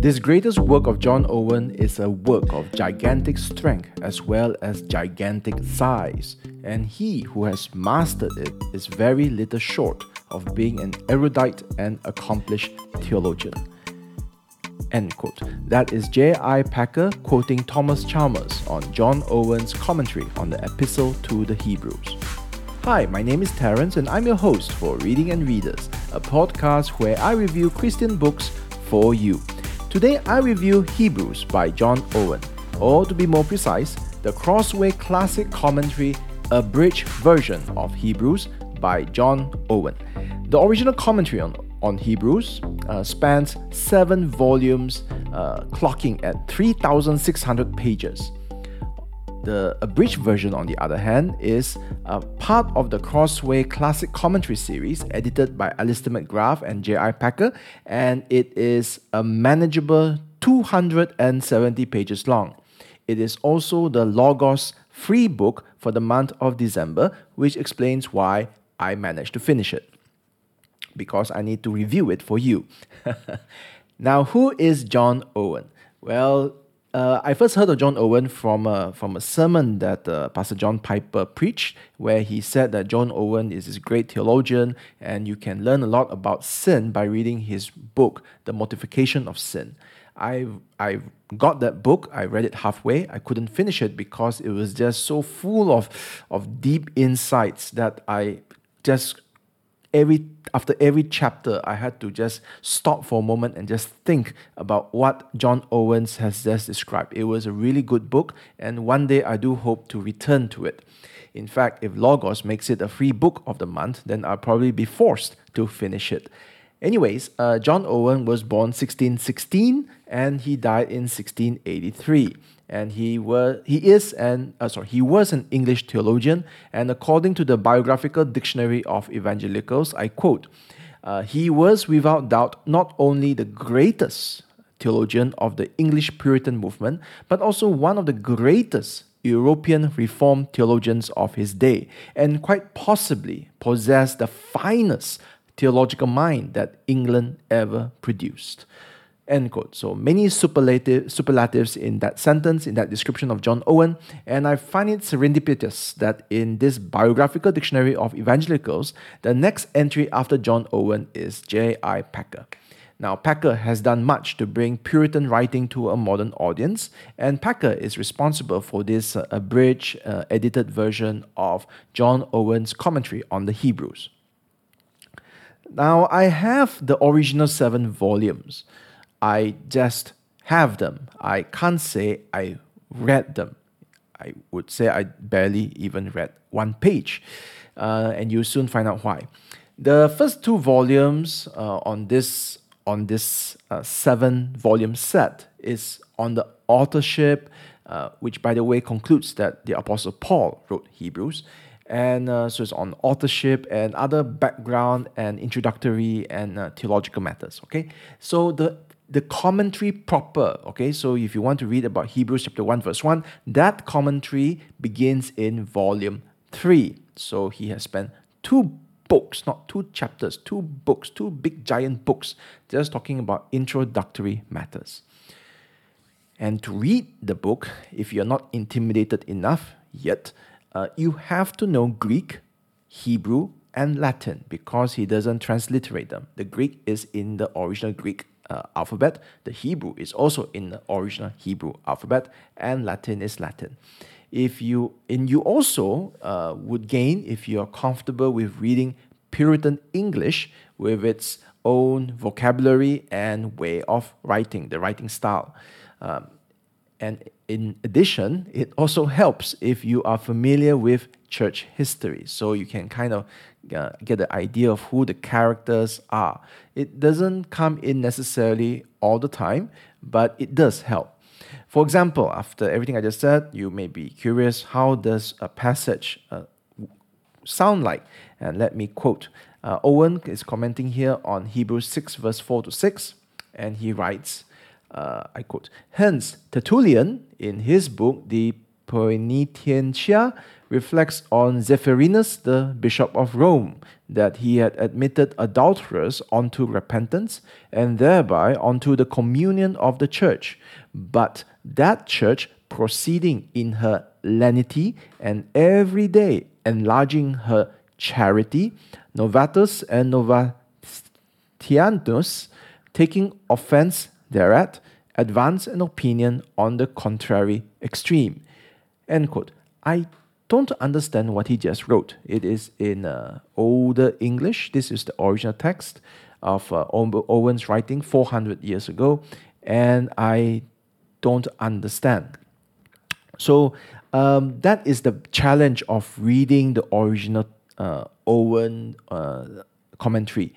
This greatest work of John Owen is a work of gigantic strength as well as gigantic size, and he who has mastered it is very little short of being an erudite and accomplished theologian. End quote. That is J.I. Packer quoting Thomas Chalmers on John Owen's commentary on the Epistle to the Hebrews. Hi, my name is Terence, and I'm your host for Reading and Readers, a podcast where I review Christian books for you. Today I review Hebrews by John Owen, or to be more precise, the Crossway Classic Commentary abridged version of Hebrews by John Owen. The original commentary on, on Hebrews uh, spans seven volumes, uh, clocking at 3,600 pages. The abridged version, on the other hand, is a part of the Crossway Classic Commentary series edited by Alister McGrath and J.I. Packer, and it is a manageable 270 pages long. It is also the Logos free book for the month of December, which explains why I managed to finish it. Because I need to review it for you. now, who is John Owen? Well, uh, I first heard of John Owen from a, from a sermon that uh, Pastor John Piper preached, where he said that John Owen is this great theologian, and you can learn a lot about sin by reading his book, The Mortification of Sin. I I got that book. I read it halfway. I couldn't finish it because it was just so full of of deep insights that I just every after every chapter I had to just stop for a moment and just think about what John Owens has just described. It was a really good book and one day I do hope to return to it. In fact, if Logos makes it a free book of the month, then I'll probably be forced to finish it. Anyways, uh, John Owen was born 1616 and he died in 1683 and he was he is an uh, sorry he was an English theologian and according to the biographical dictionary of evangelicals I quote uh, he was without doubt not only the greatest theologian of the English Puritan movement but also one of the greatest European Reformed theologians of his day and quite possibly possessed the finest theological mind that England ever produced. End quote. So many superlative, superlatives in that sentence, in that description of John Owen, and I find it serendipitous that in this biographical dictionary of evangelicals, the next entry after John Owen is J.I. Packer. Now, Packer has done much to bring Puritan writing to a modern audience, and Packer is responsible for this uh, abridged, uh, edited version of John Owen's commentary on the Hebrews. Now, I have the original seven volumes. I just have them. I can't say I read them. I would say I barely even read one page. Uh, and you'll soon find out why. The first two volumes uh, on this on this uh, seven volume set is on the authorship, uh, which by the way concludes that the Apostle Paul wrote Hebrews, and uh, so it's on authorship and other background and introductory and uh, theological matters. Okay, so the the commentary proper, okay, so if you want to read about Hebrews chapter 1, verse 1, that commentary begins in volume 3. So he has spent two books, not two chapters, two books, two big giant books, just talking about introductory matters. And to read the book, if you're not intimidated enough yet, uh, you have to know Greek, Hebrew, and Latin because he doesn't transliterate them. The Greek is in the original Greek uh, alphabet. The Hebrew is also in the original Hebrew alphabet, and Latin is Latin. If you and you also uh, would gain if you are comfortable with reading Puritan English with its own vocabulary and way of writing, the writing style. Um, and in addition, it also helps if you are familiar with church history. So you can kind of uh, get the idea of who the characters are. It doesn't come in necessarily all the time, but it does help. For example, after everything I just said, you may be curious how does a passage uh, sound like? And let me quote. Uh, Owen is commenting here on Hebrews 6, verse 4 to 6, and he writes, uh, I quote, Hence, Tertullian, in his book, De Poenitentia reflects on Zephyrinus, the Bishop of Rome, that he had admitted adulterers onto repentance and thereby onto the communion of the church. But that church proceeding in her lenity and every day enlarging her charity, Novatus and Novatianus, taking offense thereat, advance an opinion on the contrary extreme. End quote. I don't understand what he just wrote. It is in uh, older English. This is the original text of uh, Owen's writing 400 years ago, and I don't understand. So um, that is the challenge of reading the original uh, Owen uh, commentary.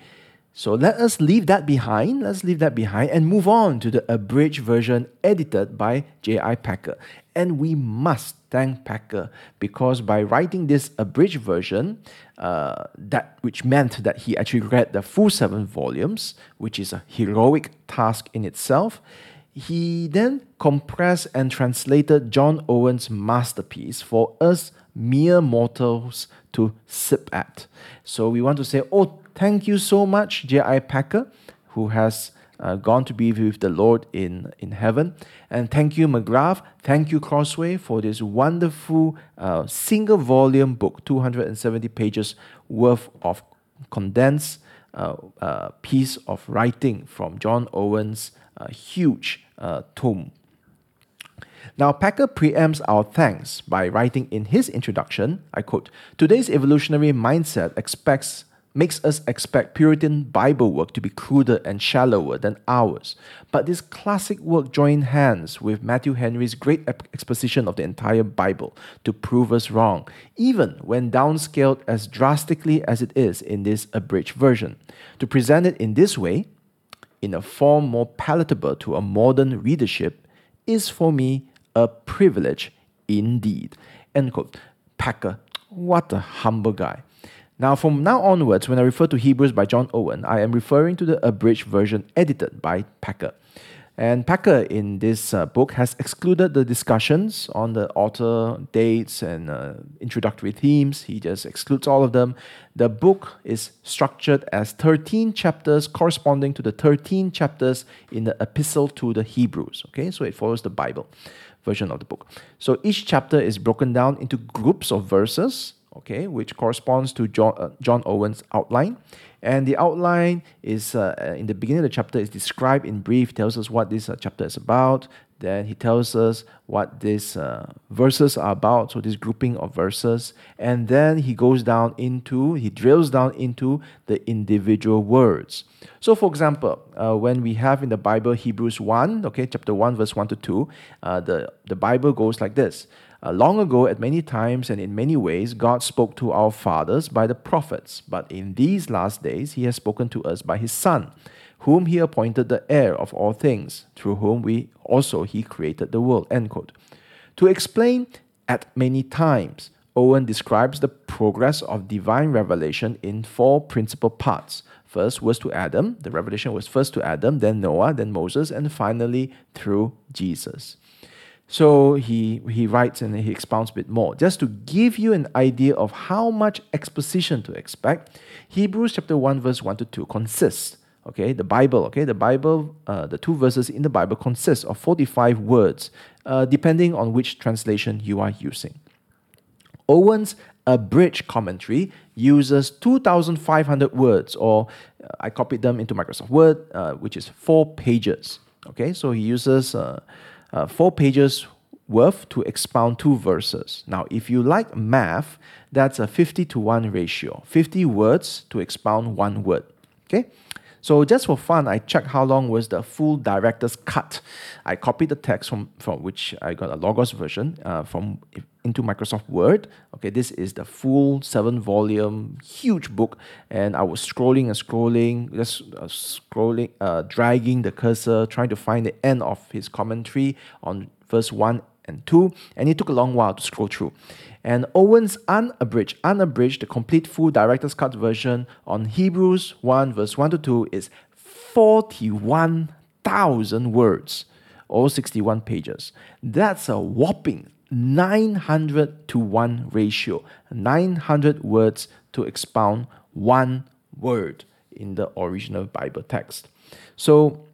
So let us leave that behind. Let's leave that behind and move on to the abridged version edited by J.I. Packer. And we must thank Packer because by writing this abridged version, uh, that which meant that he actually read the full seven volumes, which is a heroic task in itself. He then compressed and translated John Owen's masterpiece for us mere mortals to sip at. So we want to say, oh, thank you so much, J.I. Packer, who has uh, gone to be with the Lord in, in heaven. And thank you, McGrath. Thank you, Crossway, for this wonderful uh, single volume book, 270 pages worth of condensed uh, uh piece of writing from John Owen's uh, huge uh, tome. Now, Packer preempts our thanks by writing in his introduction, I quote, Today's evolutionary mindset expects makes us expect Puritan Bible work to be cruder and shallower than ours. But this classic work joined hands with Matthew Henry's great exposition of the entire Bible to prove us wrong, even when downscaled as drastically as it is in this abridged version. To present it in this way, in a form more palatable to a modern readership, is for me a privilege indeed. End quote. Packer, what a humble guy. Now, from now onwards, when I refer to Hebrews by John Owen, I am referring to the abridged version edited by Packer. And Packer in this uh, book has excluded the discussions on the author, dates, and uh, introductory themes. He just excludes all of them. The book is structured as 13 chapters corresponding to the 13 chapters in the epistle to the Hebrews. Okay, so it follows the Bible version of the book. So each chapter is broken down into groups of verses okay, which corresponds to John, uh, John Owen's outline. And the outline is uh, in the beginning of the chapter is described in brief, tells us what this uh, chapter is about. Then he tells us what these uh, verses are about, so this grouping of verses. And then he goes down into, he drills down into the individual words. So, for example, uh, when we have in the Bible Hebrews 1, okay, chapter 1, verse 1 to 2, uh, the, the Bible goes like this uh, long ago, at many times and in many ways, God spoke to our fathers by the prophets, but in these last days, He has spoken to us by His Son, whom He appointed the heir of all things, through whom we also He created the world. End quote. To explain at many times, Owen describes the progress of divine revelation in four principal parts. First was to Adam, the revelation was first to Adam, then Noah, then Moses, and finally through Jesus. So he, he writes and he expounds a bit more. Just to give you an idea of how much exposition to expect, Hebrews chapter 1, verse 1 to 2 consists. Okay, the Bible, okay, the Bible, uh, the two verses in the Bible consist of 45 words, uh, depending on which translation you are using. Owen's abridged commentary uses 2,500 words, or uh, I copied them into Microsoft Word, uh, which is four pages. Okay, so he uses uh, uh, four pages worth to expound two verses. Now, if you like math, that's a 50 to 1 ratio 50 words to expound one word. Okay? So just for fun, I checked how long was the full director's cut. I copied the text from, from which I got a Logos version uh, from into Microsoft Word. Okay, this is the full seven volume huge book, and I was scrolling and scrolling, just uh, scrolling, uh, dragging the cursor, trying to find the end of his commentary on verse one and two, and it took a long while to scroll through. And Owen's unabridged, unabridged, the complete full director's cut version on Hebrews 1, verse 1 to 2 is 41,000 words, or 61 pages. That's a whopping 900 to 1 ratio, 900 words to expound one word in the original Bible text. So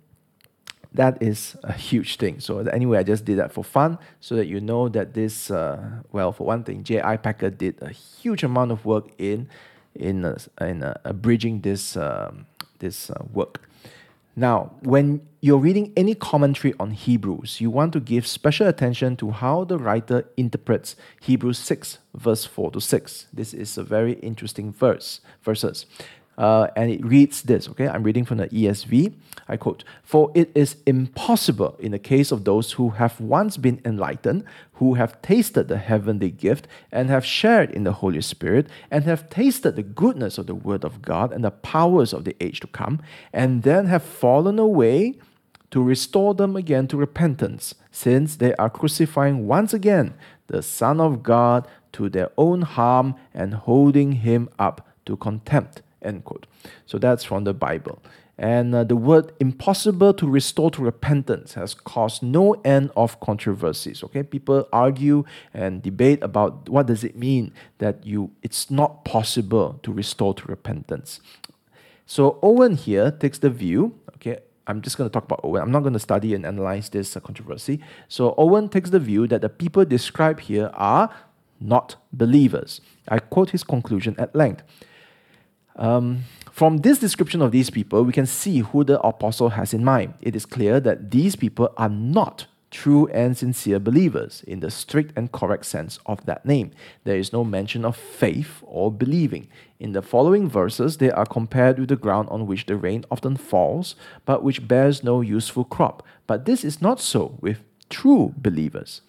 that is a huge thing. So anyway, I just did that for fun so that you know that this, uh, well, for one thing, J.I. Packer did a huge amount of work in in uh, in uh, abridging this um, this uh, work. Now, when you're reading any commentary on Hebrews, you want to give special attention to how the writer interprets Hebrews 6, verse 4 to 6. This is a very interesting verse, verses. Uh, and it reads this, okay? I'm reading from the ESV. I quote, For it is impossible in the case of those who have once been enlightened, who have tasted the heavenly gift, and have shared in the Holy Spirit, and have tasted the goodness of the Word of God and the powers of the age to come, and then have fallen away to restore them again to repentance, since they are crucifying once again the Son of God to their own harm and holding him up to contempt. End quote. So that's from the Bible. And uh, the word impossible to restore to repentance has caused no end of controversies. Okay, people argue and debate about what does it mean that you it's not possible to restore to repentance. So Owen here takes the view. Okay, I'm just going to talk about Owen. I'm not going to study and analyze this uh, controversy. So Owen takes the view that the people described here are not believers. I quote his conclusion at length. Um, from this description of these people, we can see who the apostle has in mind. It is clear that these people are not true and sincere believers in the strict and correct sense of that name. There is no mention of faith or believing. In the following verses, they are compared with the ground on which the rain often falls, but which bears no useful crop. But this is not so with true believers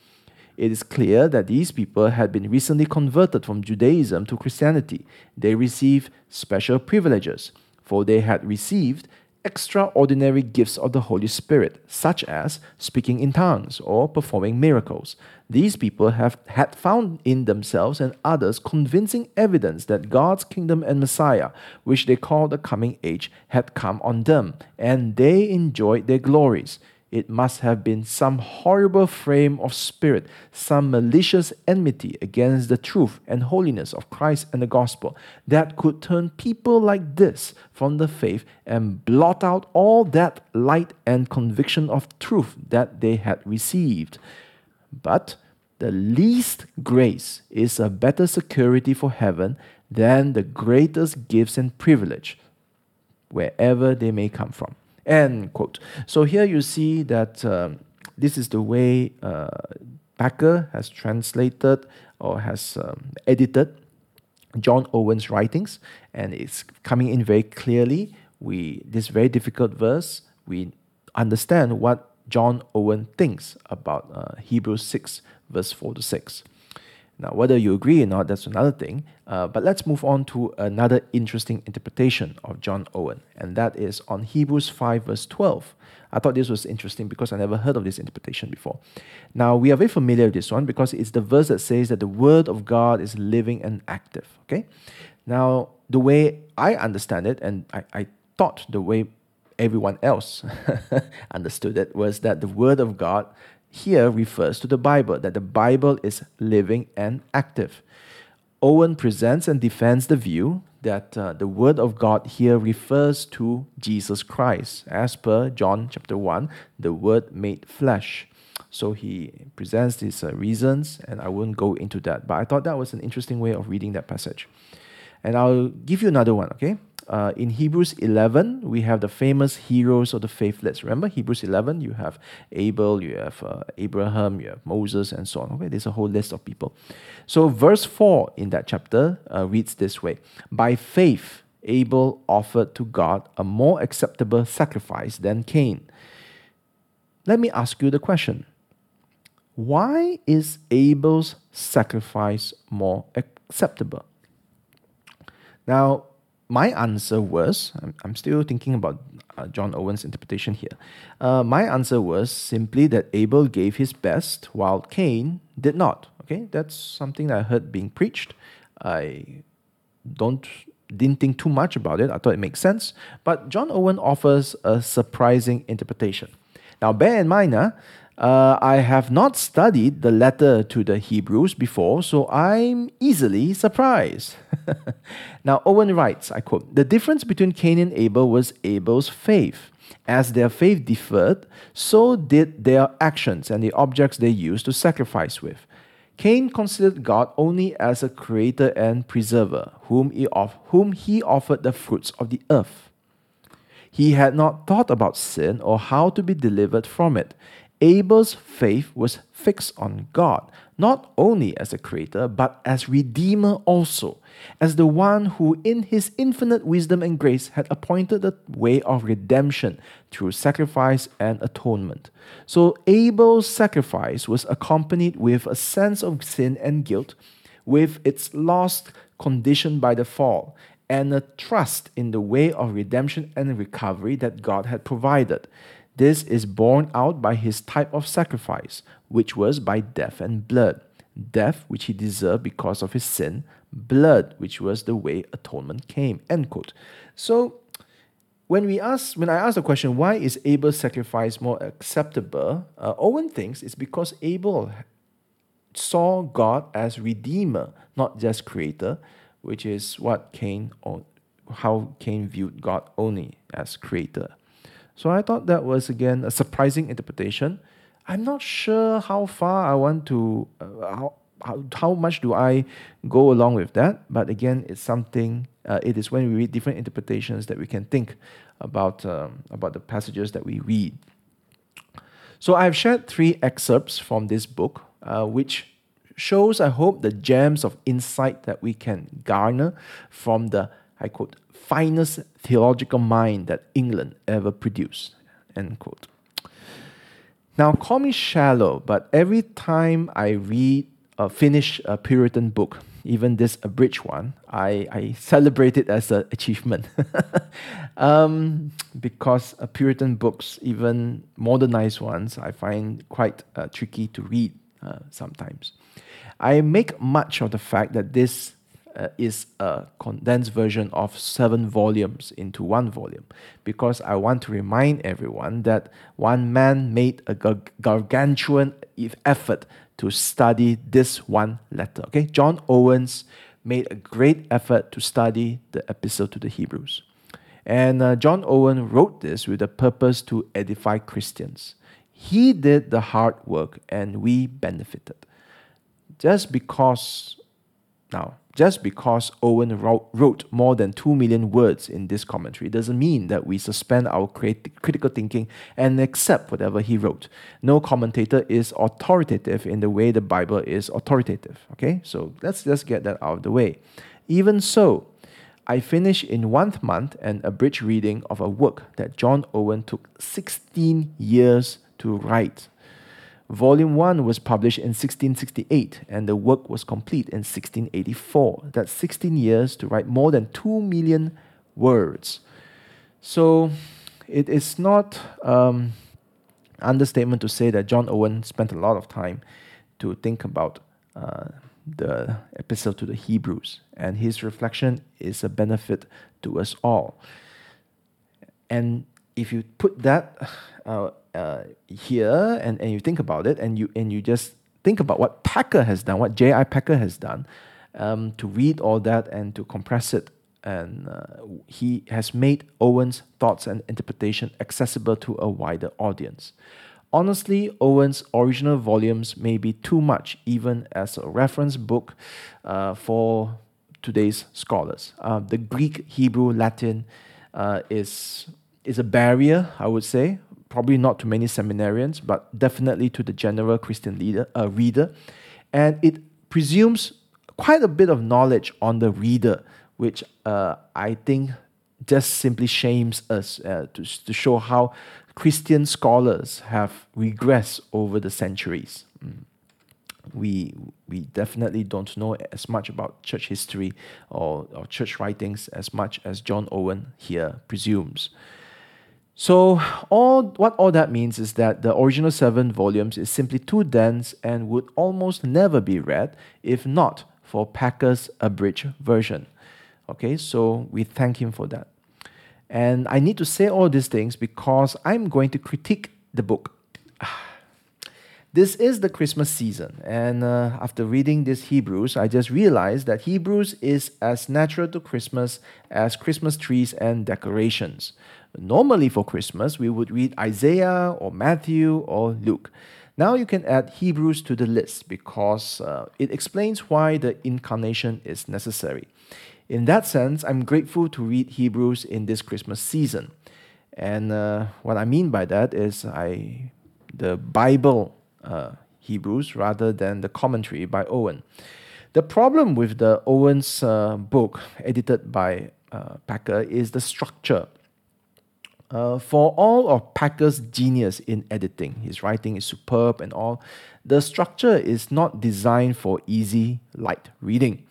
it is clear that these people had been recently converted from Judaism to Christianity. They received special privileges, for they had received extraordinary gifts of the Holy Spirit, such as speaking in tongues or performing miracles. These people have had found in themselves and others convincing evidence that God's kingdom and Messiah, which they call the coming age, had come on them, and they enjoyed their glories. It must have been some horrible frame of spirit, some malicious enmity against the truth and holiness of Christ and the gospel that could turn people like this from the faith and blot out all that light and conviction of truth that they had received. But the least grace is a better security for heaven than the greatest gifts and privilege, wherever they may come from. End quote. So here you see that um, this is the way uh, Packer has translated or has um, edited John Owen's writings, and it's coming in very clearly. We this very difficult verse, we understand what John Owen thinks about uh, Hebrews six verse four to six. Now, whether you agree or not, that's another thing. Uh, but let's move on to another interesting interpretation of John Owen, and that is on Hebrews 5, verse 12. I thought this was interesting because I never heard of this interpretation before. Now, we are very familiar with this one because it's the verse that says that the Word of God is living and active. Okay? Now, the way I understand it, and I, I thought the way everyone else understood it, was that the Word of God here refers to the Bible, that the Bible is living and active. Owen presents and defends the view that uh, the Word of God here refers to Jesus Christ. As per John chapter 1, the Word made flesh. So he presents these uh, reasons, and I won't go into that. But I thought that was an interesting way of reading that passage. And I'll give you another one, okay? Uh, in Hebrews 11, we have the famous heroes of the faithless. Remember Hebrews 11, you have Abel, you have uh, Abraham, you have Moses, and so on. Okay, there's a whole list of people. So, verse 4 in that chapter uh, reads this way By faith, Abel offered to God a more acceptable sacrifice than Cain. Let me ask you the question Why is Abel's sacrifice more acceptable? Now, my answer was I'm, still thinking about uh, John Owen's interpretation here. Uh, my answer was simply that Abel gave his best while Cain did not. Okay, that's something that I heard being preached. I don't didn't think too much about it. I thought it makes sense, but John Owen offers a surprising interpretation. Now, bear in mind, uh, Uh, I have not studied the letter to the Hebrews before, so I'm easily surprised. now, Owen writes, I quote, The difference between Cain and Abel was Abel's faith. As their faith differed, so did their actions and the objects they used to sacrifice with. Cain considered God only as a creator and preserver, whom he, of, whom he offered the fruits of the earth. He had not thought about sin or how to be delivered from it. Abel's faith was fixed on God, not only as a creator, but as redeemer also, as the one who, in his infinite wisdom and grace, had appointed the way of redemption through sacrifice and atonement. So Abel's sacrifice was accompanied with a sense of sin and guilt, with its lost condition by the fall, and a trust in the way of redemption and recovery that God had provided. This is borne out by his type of sacrifice, which was by death and blood. Death, which he deserved because of his sin, blood, which was the way atonement came. End quote. So when we ask, when I ask the question, why is Abel's sacrifice more acceptable? Uh, Owen thinks it's because Abel saw God as redeemer, not just creator, which is what Cain or how Cain viewed God only as creator. So I thought that was again a surprising interpretation. I'm not sure how far I want to, uh, how, how, how much do I go along with that? But again, it's something, uh, it is when we read different interpretations that we can think about, um, about the passages that we read. So I've shared three excerpts from this book, uh, which shows, I hope, the gems of insight that we can garner from the, I quote, finest theological mind that England ever produced. End quote. Now, call me shallow, but every time I read, uh, finish a Puritan book, even this abridged one, I, I celebrate it as an achievement. um, because uh, Puritan books, even modernized ones, I find quite uh, tricky to read uh, sometimes. I make much of the fact that this uh, is a condensed version of seven volumes into one volume because I want to remind everyone that one man made a gar- gargantuan effort to study this one letter. Okay, John Owens made a great effort to study the epistle to the Hebrews. And uh, John Owen wrote this with a purpose to edify Christians. He did the hard work and we benefited. Just because, now, just because Owen wrote more than 2 million words in this commentary doesn't mean that we suspend our critical thinking and accept whatever he wrote. No commentator is authoritative in the way the Bible is authoritative. Okay, so let's just get that out of the way. Even so, I finished in one month an abridged reading of a work that John Owen took 16 years to write. Volume 1 was published in 1668 and the work was complete in 1684. That's 16 years to write more than 2 million words. So it is not um, understatement to say that John Owen spent a lot of time to think about uh, the epistle to the Hebrews, and his reflection is a benefit to us all. And if you put that uh, uh, here and, and you think about it and you and you just think about what Packer has done, what J.I. Packer has done, um, to read all that and to compress it. And uh, he has made Owen's thoughts and interpretation accessible to a wider audience. Honestly, Owen's original volumes may be too much, even as a reference book uh, for today's scholars. Uh, the Greek, Hebrew, Latin uh, is is a barrier, I would say, probably not to many seminarians, but definitely to the general Christian leader, uh, reader. And it presumes quite a bit of knowledge on the reader, which uh, I think just simply shames us uh, to, to show how Christian scholars have regressed over the centuries. Mm. We, we definitely don't know as much about church history or, or church writings as much as John Owen here presumes. So all what all that means is that the original seven volumes is simply too dense and would almost never be read if not for Packer's abridged version. Okay, so we thank him for that. And I need to say all these things because I'm going to critique the book. This is the Christmas season, and uh, after reading this Hebrews, I just realized that Hebrews is as natural to Christmas as Christmas trees and decorations. Normally, for Christmas, we would read Isaiah or Matthew or Luke. Now you can add Hebrews to the list because uh, it explains why the incarnation is necessary. In that sense, I'm grateful to read Hebrews in this Christmas season. And uh, what I mean by that is I the Bible uh, Hebrews rather than the commentary by Owen. The problem with the Owen's uh, book, edited by uh, Packer, is the structure. Uh, for all of Packer's genius in editing, his writing is superb and all, the structure is not designed for easy, light reading.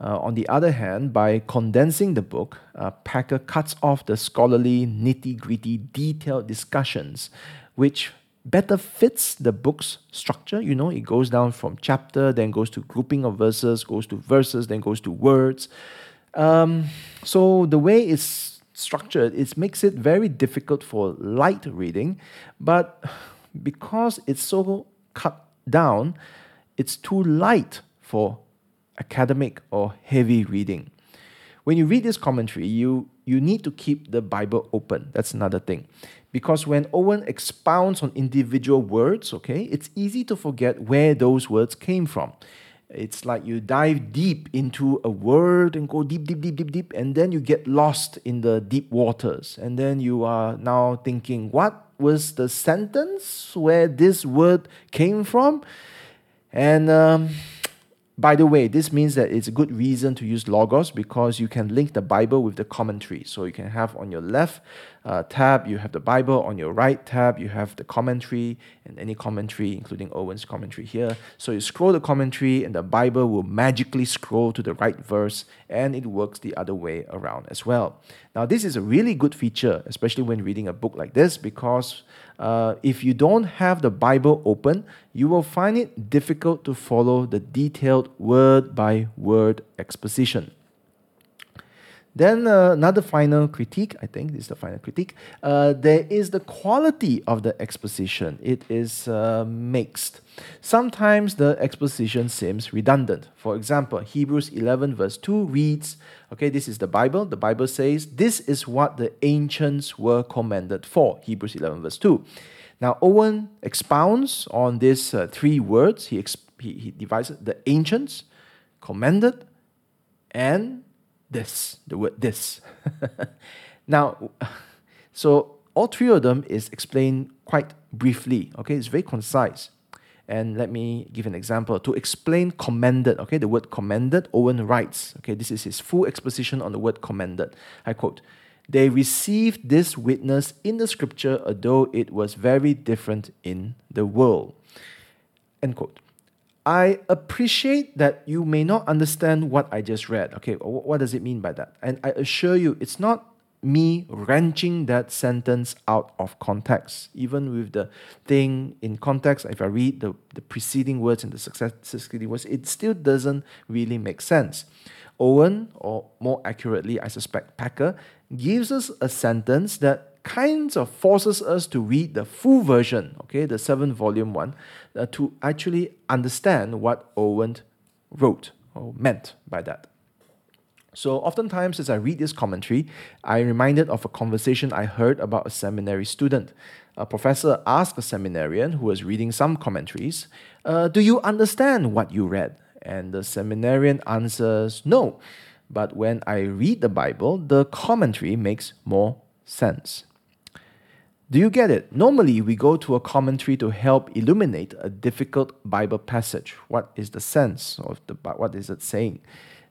Uh, on the other hand, by condensing the book, uh, Packer cuts off the scholarly, nitty gritty, detailed discussions, which better fits the book's structure. You know, it goes down from chapter, then goes to grouping of verses, goes to verses, then goes to words. Um, so the way it's structured, it makes it very difficult for light reading, but because it's so cut down, it's too light for academic or heavy reading. When you read this commentary, you, you need to keep the Bible open. That's another thing. Because when Owen expounds on individual words, okay, it's easy to forget where those words came from. It's like you dive deep into a word and go deep, deep, deep, deep, deep, and then you get lost in the deep waters. And then you are now thinking, what was the sentence where this word came from? And um, by the way, this means that it's a good reason to use Logos because you can link the Bible with the commentary. So you can have on your left uh, tab, you have the Bible, on your right tab, you have the commentary and any commentary, including Owen's commentary here. So you scroll the commentary, and the Bible will magically scroll to the right verse, and it works the other way around as well. Now, this is a really good feature, especially when reading a book like this, because uh, if you don't have the Bible open, you will find it difficult to follow the detailed word by word exposition. Then uh, another final critique, I think this is the final critique. Uh, there is the quality of the exposition. It is uh, mixed. Sometimes the exposition seems redundant. For example, Hebrews 11 verse 2 reads, okay, this is the Bible. The Bible says, this is what the ancients were commended for. Hebrews 11 verse 2. Now, Owen expounds on these uh, three words. He, exp- he, he divides the ancients, commended, and this, the word this. now, so all three of them is explained quite briefly. Okay, it's very concise. And let me give an example. To explain commended, okay, the word commended, Owen writes, okay, this is his full exposition on the word commended. I quote, they received this witness in the scripture, although it was very different in the world. End quote. I appreciate that you may not understand what I just read. Okay, what does it mean by that? And I assure you, it's not me wrenching that sentence out of context. Even with the thing in context, if I read the, the preceding words and the succeeding words, it still doesn't really make sense. Owen, or more accurately, I suspect Packer, gives us a sentence that kinds of forces us to read the full version, okay, the seven volume one, uh, to actually understand what Owen wrote or meant by that. So, oftentimes, as I read this commentary, I'm reminded of a conversation I heard about a seminary student. A professor asked a seminarian who was reading some commentaries, uh, Do you understand what you read? And the seminarian answers, No. But when I read the Bible, the commentary makes more sense. Do you get it? Normally, we go to a commentary to help illuminate a difficult Bible passage. What is the sense of the what is it saying?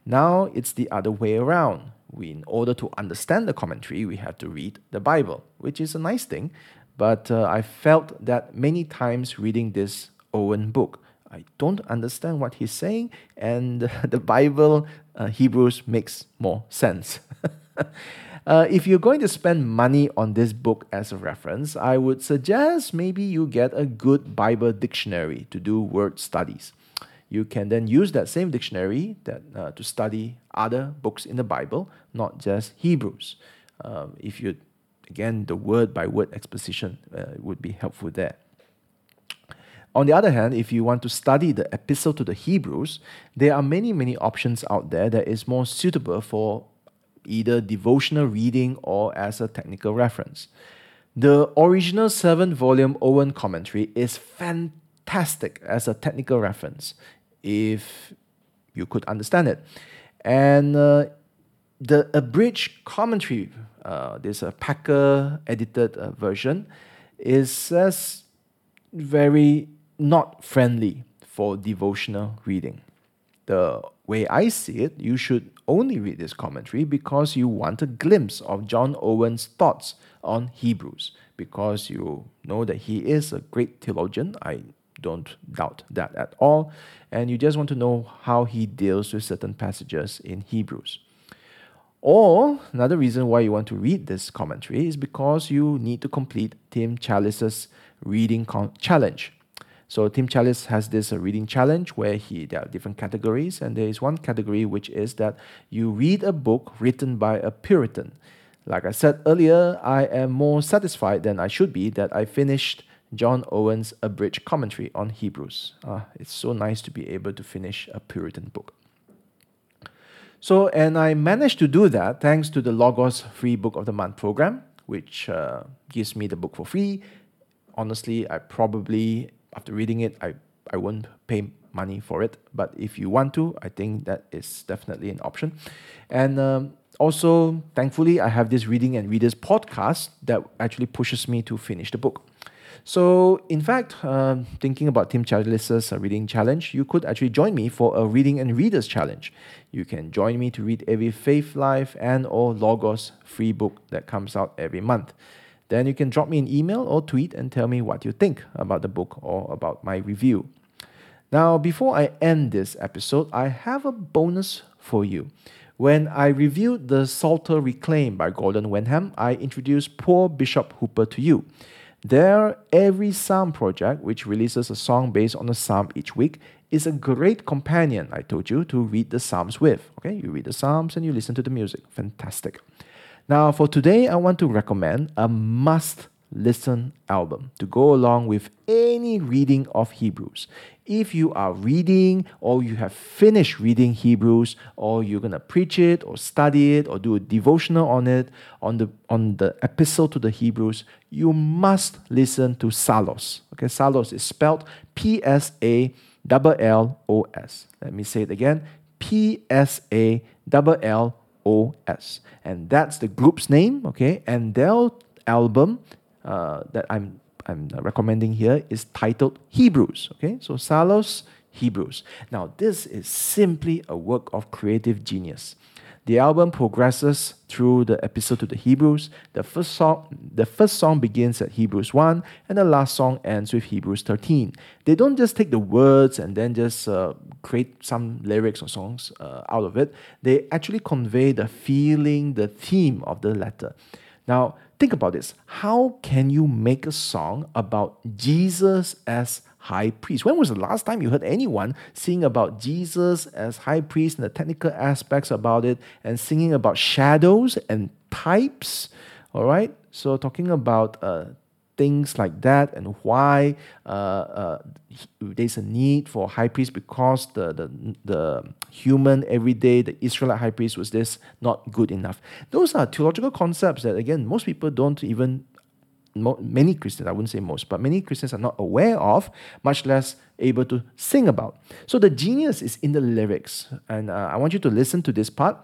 Now it's the other way around. We, in order to understand the commentary, we have to read the Bible, which is a nice thing. But uh, I felt that many times reading this Owen book, I don't understand what he's saying, and the Bible, uh, Hebrews, makes more sense. Uh, if you're going to spend money on this book as a reference, I would suggest maybe you get a good Bible dictionary to do word studies. You can then use that same dictionary that, uh, to study other books in the Bible, not just Hebrews. Um, if you, again, the word by word exposition uh, would be helpful there. On the other hand, if you want to study the epistle to the Hebrews, there are many, many options out there that is more suitable for either devotional reading or as a technical reference. The original seven volume Owen commentary is fantastic as a technical reference, if you could understand it. And uh, the abridged commentary, uh, there's a Packer edited uh, version, is as very not friendly for devotional reading. The way I see it, you should only read this commentary because you want a glimpse of John Owen's thoughts on Hebrews, because you know that he is a great theologian. I don't doubt that at all. And you just want to know how he deals with certain passages in Hebrews. Or another reason why you want to read this commentary is because you need to complete Tim Challies' reading challenge. So Tim Challies has this uh, reading challenge where he there are different categories, and there is one category which is that you read a book written by a Puritan. Like I said earlier, I am more satisfied than I should be that I finished John Owen's abridged commentary on Hebrews. Uh, it's so nice to be able to finish a Puritan book. So, and I managed to do that thanks to the Logos Free Book of the Month program, which uh, gives me the book for free. Honestly, I probably, after reading it, I, I won't pay money for it. But if you want to, I think that is definitely an option. And um, also, thankfully, I have this Reading and Readers podcast that actually pushes me to finish the book. So, in fact, uh, thinking about Tim Challies' uh, reading challenge, you could actually join me for a reading and readers challenge. You can join me to read every Faithlife and or Logos free book that comes out every month. Then you can drop me an email or tweet and tell me what you think about the book or about my review. Now, before I end this episode, I have a bonus for you. When I reviewed the Psalter Reclaim by Gordon Wenham, I introduced Poor Bishop Hooper to you. There, every Psalm project, which releases a song based on a Psalm each week, is a great companion, I told you, to read the Psalms with. Okay, you read the Psalms and you listen to the music. Fantastic. Now, for today, I want to recommend a must listen album to go along with any reading of Hebrews. If you are reading or you have finished reading Hebrews or you're going to preach it or study it or do a devotional on it on the on the epistle to the Hebrews, you must listen to Psallos. Okay, Psallos is spelled P S A L L O S. Let me say it again. P S A L L O S. And that's the group's name, okay? And their album uh, that I'm I'm recommending here is titled Hebrews. Okay, so Psallos Hebrews. Now, this is simply a work of creative genius. The album progresses through the episode to the Hebrews. The first song, the first song begins at Hebrews 1, and the last song ends with Hebrews 13. They don't just take the words and then just uh, create some lyrics or songs uh, out of it. They actually convey the feeling, the theme of the letter. Now, think about this. How can you make a song about Jesus as high priest? When was the last time you heard anyone sing about Jesus as high priest and the technical aspects about it and singing about shadows and types? All right. So, talking about uh, things like that and why uh, uh, there's a need for high priest because the, the, the human everyday, the Israelite high priest was this not good enough. Those are theological concepts that, again, most people don't even many Christians, I wouldn't say most, but many Christians are not aware of, much less able to sing about. So the genius is in the lyrics. And uh, I want you to listen to this part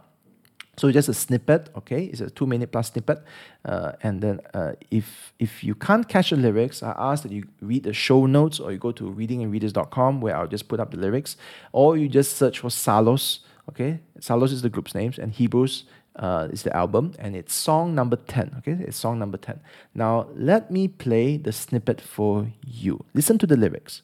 so just a snippet, okay? It's a two minute plus snippet. Uh, and then uh, if if you can't catch the lyrics, I ask that you read the show notes or you go to readingandreaders.com where I'll just put up the lyrics. Or you just search for Psallos, okay? Psallos is the group's names and Hebrews uh, is the album and it's song number 10, okay? It's song number 10. Now let me play the snippet for you. Listen to the lyrics.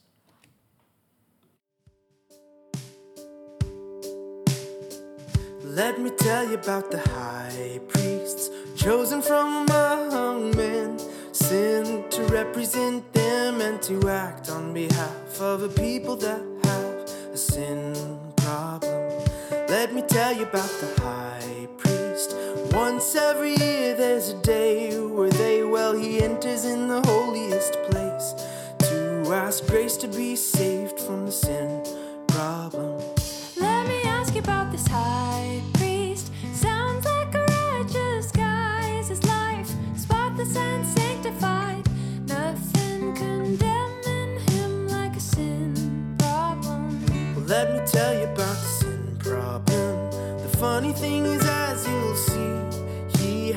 Let me tell you about the high priests chosen from among men, sent to represent them and to act on behalf of a people that have a sin problem. Let me tell you about the high priest. Once every year there's a day where they, well, he enters in the holiest place to ask grace to be saved from the sin problem. Let me ask you about this high priest. Sounds like a righteous guy. Is his life spotless and sanctified? Nothing condemning him like a sin problem. Well, let me tell you about the sin problem. The funny thing is,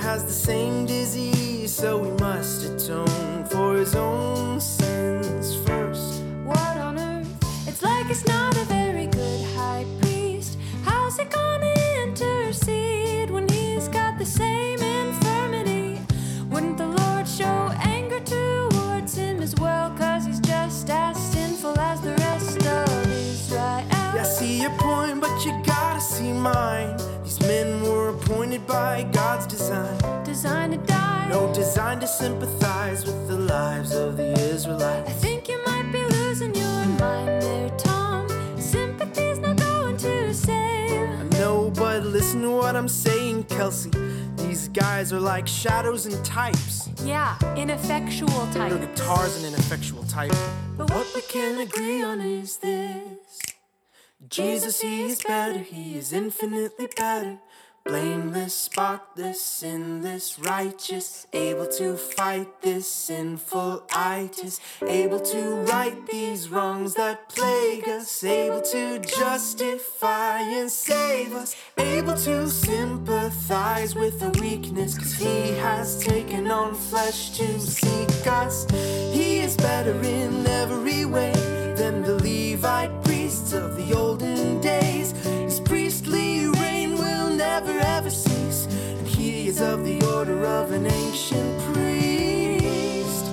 has the same disease, so we must atone for his own sins first. What on earth? It's like he's not a very good high priest. How's he gonna intercede when he's got the same infirmity? Wouldn't the Lord show anger towards him as well? Cause he's just as sinful as the rest of Israel. Yeah, I see your point, but you gotta see mine. These men were appointed by God's Designed to die. No design to sympathize with the lives of the Israelites. I think you might be losing your mind there, Tom. Sympathy's not going to save. I know, but listen to what I'm saying, Kelsey. These guys are like shadows and types. Yeah, ineffectual types. type. guitar's an ineffectual type. But what we can agree on is this. Jesus, he is better, he is infinitely better. Blameless, spotless, sinless, righteous, able to fight this sinful itis, able to right these wrongs that plague us, able to justify and save us, able to sympathize with the weakness, cause he has taken on flesh to seek us. He is better in every way than the Levite priests of the olden ever cease, and he is of the order of an ancient priest.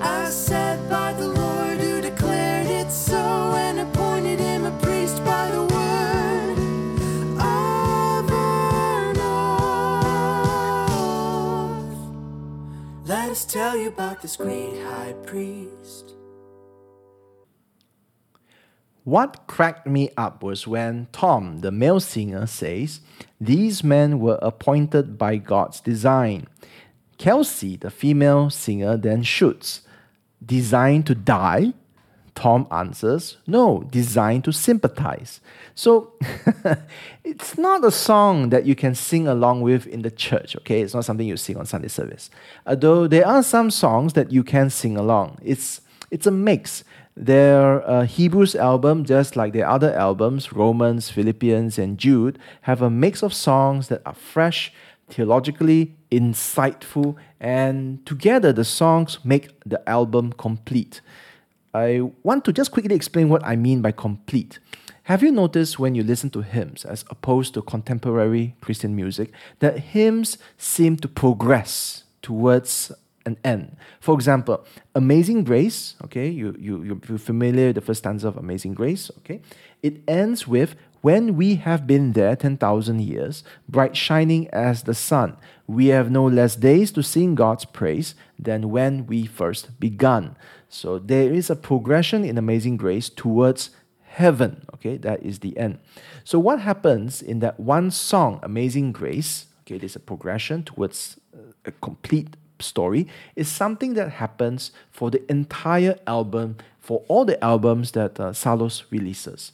As said by the Lord who declared it so and appointed him a priest by the word of an oath. Let us tell you about this great high priest. What cracked me up was when Tom, the male singer, says, These men were appointed by God's design. Kelsey, the female singer, then shoots, Designed to die? Tom answers, No, designed to sympathize. So it's not a song that you can sing along with in the church, okay? It's not something you sing on Sunday service. Although there are some songs that you can sing along. It's it's a mix. Their uh, Hebrews album, just like their other albums, Romans, Philippians, and Jude, have a mix of songs that are fresh, theologically insightful, and together the songs make the album complete. I want to just quickly explain what I mean by complete. Have you noticed when you listen to hymns as opposed to contemporary Christian music that hymns seem to progress towards an end? For example, Amazing Grace, okay, you, you, you're familiar with the first stanza of Amazing Grace, okay? It ends with, When we have been there 10,000 years, bright shining as the sun, we have no less days to sing God's praise than when we first begun. So there is a progression in Amazing Grace towards heaven. Okay, that is the end. So what happens in that one song, Amazing Grace? Okay, there's a progression towards uh, a complete story. Is something that happens for the entire album, for all the albums that uh, Psallos releases.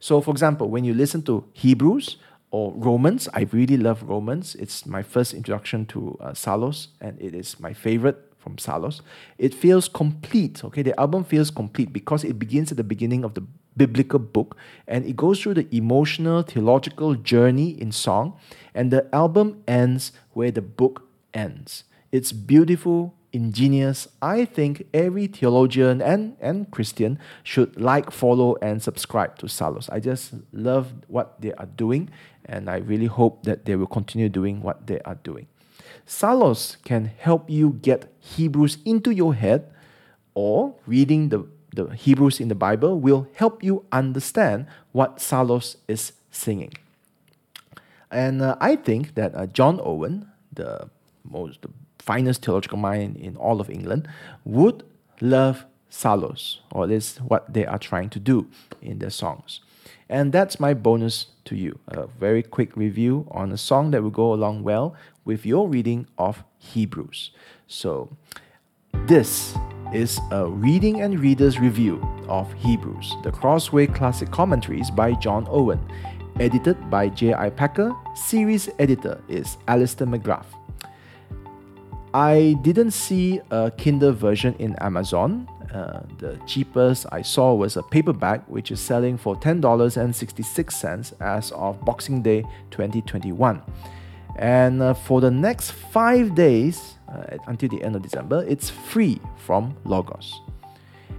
So, for example, when you listen to Hebrews or Romans, I really love Romans. It's my first introduction to uh, Psallos, and it is my favorite from Psallos. It feels complete. Okay, the album feels complete because it begins at the beginning of the biblical book and it goes through the emotional theological journey in song, and the album ends where the book ends. It's beautiful, ingenious. I think every theologian and, and Christian should like, follow, and subscribe to Psallos. I just love what they are doing, and I really hope that they will continue doing what they are doing. Psallos can help you get Hebrews into your head, or reading the, the Hebrews in the Bible will help you understand what Psallos is singing. And uh, I think that uh, John Owen, the most the finest theological mind in all of England, would love Psallos, or at least what they are trying to do in their songs. And that's my bonus to you a very quick review on a song that will go along well with your reading of Hebrews. So, this is a reading and readers review of Hebrews, the Crossway Classic Commentaries by John Owen, edited by J.I. Packer. Series editor is Alister McGrath. I didn't see a Kindle version in Amazon. Uh, the cheapest I saw was a paperback, which is selling for $10.66 as of Boxing Day 2021. And uh, for the next five days, uh, until the end of December, it's free from Logos.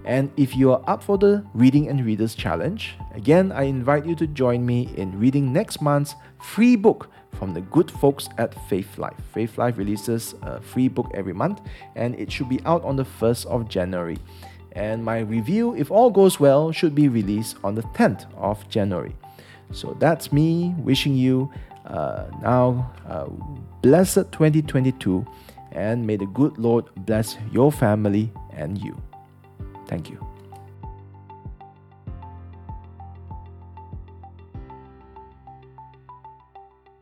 And if you are up for the Reading and Readers Challenge, again, I invite you to join me in reading next month's free book from the good folks at Faithlife. Faith Life releases a free book every month, and it should be out on the 1st of January. And my review, if all goes well, should be released on the 10th of January. So that's me wishing you uh, now uh, blessed 2022, and may the good Lord bless your family and you. Thank you.